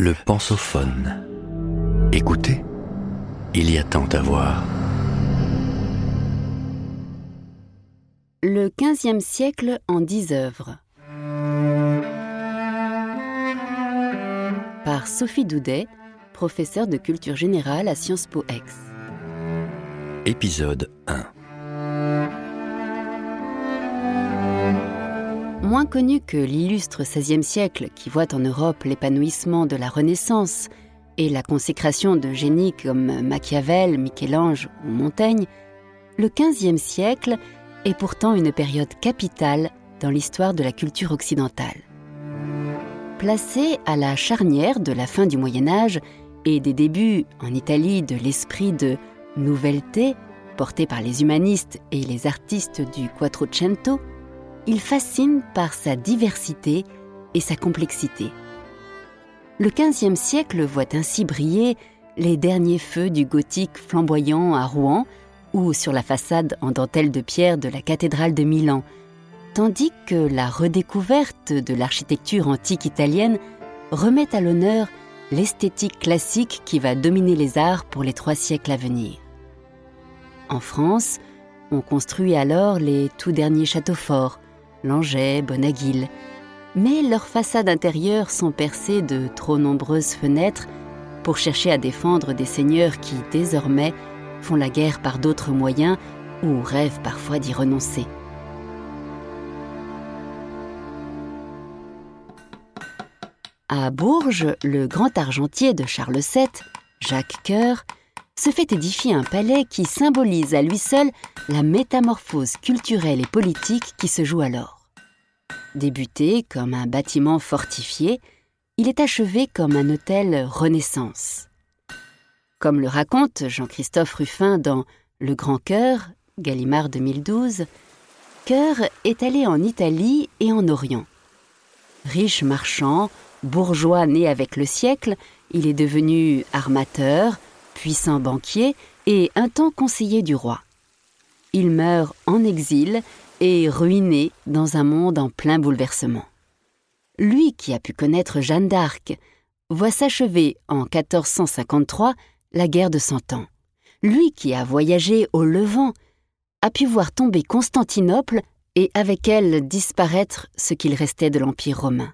Le pensophone. Écoutez, il y a tant à voir. Le XVe siècle en dix œuvres. Par Sophie Doudet, professeure de culture générale à Sciences Po Aix. Épisode 1. Moins connu que l'illustre XVIe siècle qui voit en Europe l'épanouissement de la Renaissance et la consécration de génies comme Machiavel, Michel-Ange ou Montaigne, le XVe siècle est pourtant une période capitale dans l'histoire de la culture occidentale. Placé à la charnière de la fin du Moyen Âge et des débuts en Italie de l'esprit de nouvelleté porté par les humanistes et les artistes du Quattrocento, il fascine par sa diversité et sa complexité. Le XVe siècle voit ainsi briller les derniers feux du gothique flamboyant à Rouen ou sur la façade en dentelle de pierre de la cathédrale de Milan, tandis que la redécouverte de l'architecture antique italienne remet à l'honneur l'esthétique classique qui va dominer les arts pour les trois siècles à venir. En France, on construit alors les tout derniers châteaux forts, Langeais, Bonaguil, mais leurs façades intérieures sont percées de trop nombreuses fenêtres pour chercher à défendre des seigneurs qui, désormais, font la guerre par d'autres moyens ou rêvent parfois d'y renoncer. À Bourges, le grand argentier de Charles VII, Jacques Coeur, se fait édifier un palais qui symbolise à lui seul la métamorphose culturelle et politique qui se joue alors. Débuté comme un bâtiment fortifié, il est achevé comme un hôtel Renaissance. Comme le raconte Jean-Christophe Ruffin dans Le Grand Cœur, Gallimard 2012, Cœur est allé en Italie et en Orient. Riche marchand, bourgeois né avec le siècle, il est devenu armateur, puissant banquier et un temps conseiller du roi. Il meurt en exil et ruiné dans un monde en plein bouleversement. Lui qui a pu connaître Jeanne d'Arc voit s'achever en 1453 la guerre de Cent Ans. Lui qui a voyagé au Levant a pu voir tomber Constantinople et avec elle disparaître ce qu'il restait de l'Empire romain.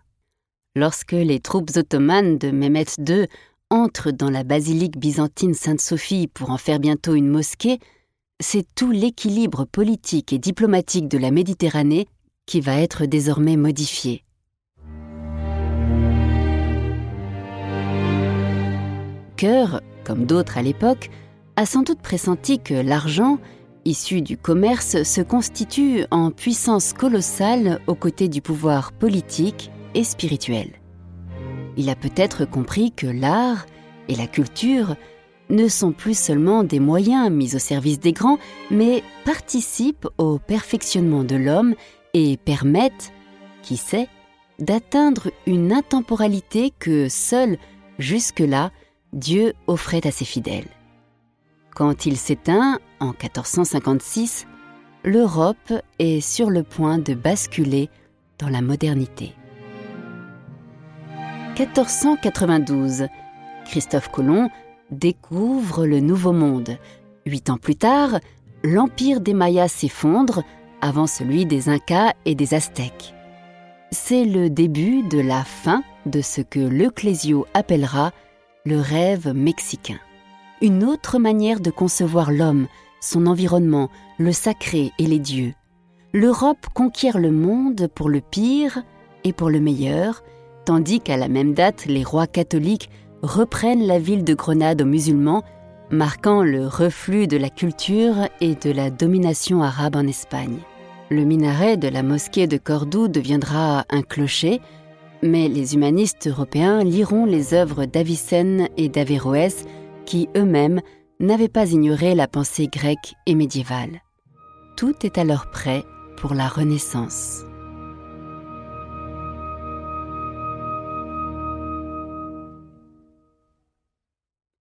Lorsque les troupes ottomanes de Mehmet II entrent dans la basilique byzantine Sainte-Sophie pour en faire bientôt une mosquée, c'est tout l'équilibre politique et diplomatique de la Méditerranée qui va être désormais modifié. Cœur, comme d'autres à l'époque, a sans doute pressenti que l'argent, issu du commerce, se constitue en puissance colossale aux côtés du pouvoir politique et spirituel. Il a peut-être compris que l'art et la culture ne sont plus seulement des moyens mis au service des grands, mais participent au perfectionnement de l'homme et permettent, qui sait, d'atteindre une intemporalité que seul, jusque-là, Dieu offrait à ses fidèles. Quand il s'éteint, en 1456, l'Europe est sur le point de basculer dans la modernité. 1492, Christophe Colomb découvre le Nouveau Monde. Huit ans plus tard, l'empire des Mayas s'effondre avant celui des Incas et des Aztèques. C'est le début de la fin de ce que l'Ecclésio appellera le rêve mexicain. Une autre manière de concevoir l'homme, son environnement, le sacré et les dieux. L'Europe conquiert le monde pour le pire et pour le meilleur, tandis qu'à la même date, les rois catholiques reprennent la ville de Grenade aux musulmans, marquant le reflux de la culture et de la domination arabe en Espagne. Le minaret de la mosquée de Cordoue deviendra un clocher, mais les humanistes européens liront les œuvres d'Avicenne et d'Averroès qui eux-mêmes n'avaient pas ignoré la pensée grecque et médiévale. Tout est alors prêt pour la Renaissance.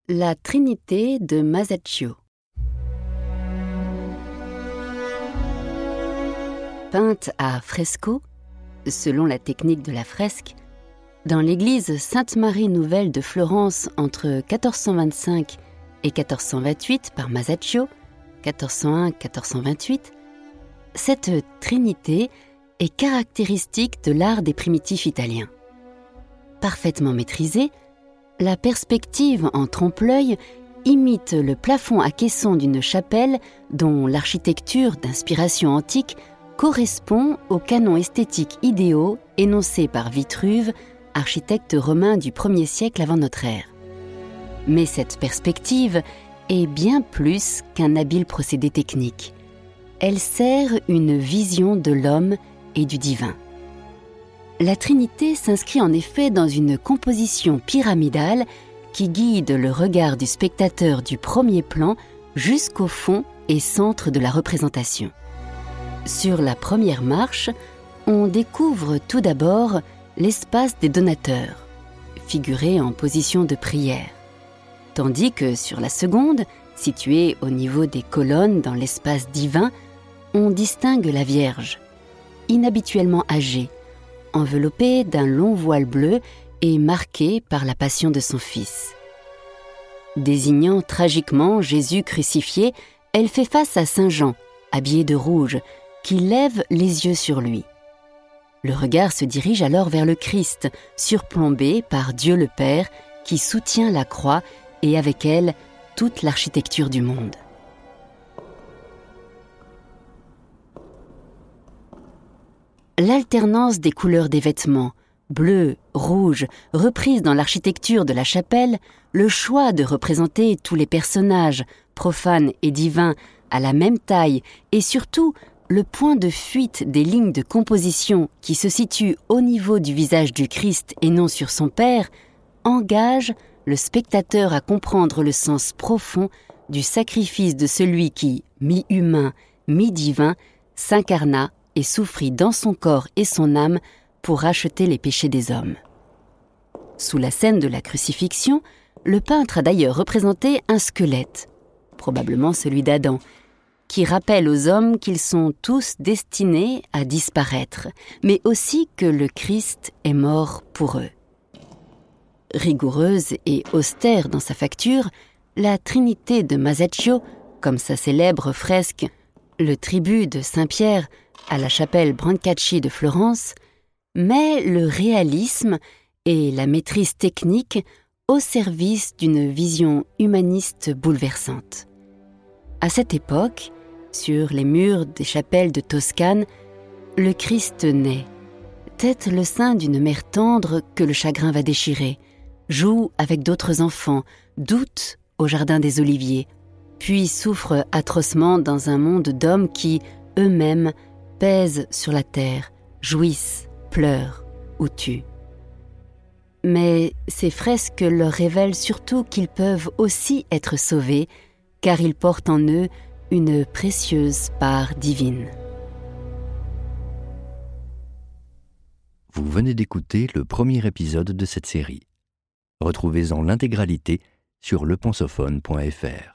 La Trinité de Masaccio. Peinte à fresco, selon la technique de la fresque, Dans l'église Sainte-Marie Nouvelle de Florence entre 1425 et 1428 par Masaccio, 1401-1428, cette trinité est caractéristique de l'art des primitifs italiens. Parfaitement maîtrisée, la perspective en trompe-l'œil imite le plafond à caisson d'une chapelle dont l'architecture d'inspiration antique correspond aux canons esthétiques idéaux énoncés par Vitruve, architecte romain du 1er siècle avant notre ère. Mais cette perspective est bien plus qu'un habile procédé technique. Elle sert une vision de l'homme et du divin. La Trinité s'inscrit en effet dans une composition pyramidale qui guide le regard du spectateur du premier plan jusqu'au fond et centre de la représentation. Sur la première marche, on découvre tout d'abord l'espace des donateurs, figuré en position de prière, tandis que sur la seconde, située au niveau des colonnes dans l'espace divin, on distingue la Vierge, inhabituellement âgée, enveloppée d'un long voile bleu et marquée par la passion de son Fils. Désignant tragiquement Jésus crucifié, elle fait face à Saint Jean, habillé de rouge, qui lève les yeux sur lui. Le regard se dirige alors vers le Christ, surplombé par Dieu le Père, qui soutient la croix et avec elle toute l'architecture du monde. L'alternance des couleurs des vêtements, bleu, rouge, reprise dans l'architecture de la chapelle, le choix de représenter tous les personnages, profanes et divins, à la même taille, et surtout le point de fuite des lignes de composition qui se situe au niveau du visage du Christ et non sur son Père, engage le spectateur à comprendre le sens profond du sacrifice de celui qui, mi-humain, mi-divin, s'incarna et souffrit dans son corps et son âme pour racheter les péchés des hommes. Sous la scène de la crucifixion, le peintre a d'ailleurs représenté un squelette, probablement celui d'Adam, qui rappelle aux hommes qu'ils sont tous destinés à disparaître, mais aussi que le Christ est mort pour eux. Rigoureuse et austère dans sa facture, la Trinité de Masaccio, comme sa célèbre fresque Le tribut de Saint-Pierre à la chapelle Brancacci de Florence, met le réalisme et la maîtrise technique au service d'une vision humaniste bouleversante. À cette époque, sur les murs des chapelles de Toscane, le Christ naît, tête le sein d'une mère tendre que le chagrin va déchirer, joue avec d'autres enfants, doute au jardin des Oliviers, puis souffre atrocement dans un monde d'hommes qui, eux-mêmes, pèsent sur la terre, jouissent, pleurent ou tuent. Mais ces fresques leur révèlent surtout qu'ils peuvent aussi être sauvés, car ils portent en eux une précieuse part divine. Vous venez d'écouter le premier épisode de cette série. Retrouvez-en l'intégralité sur lepensophone.fr.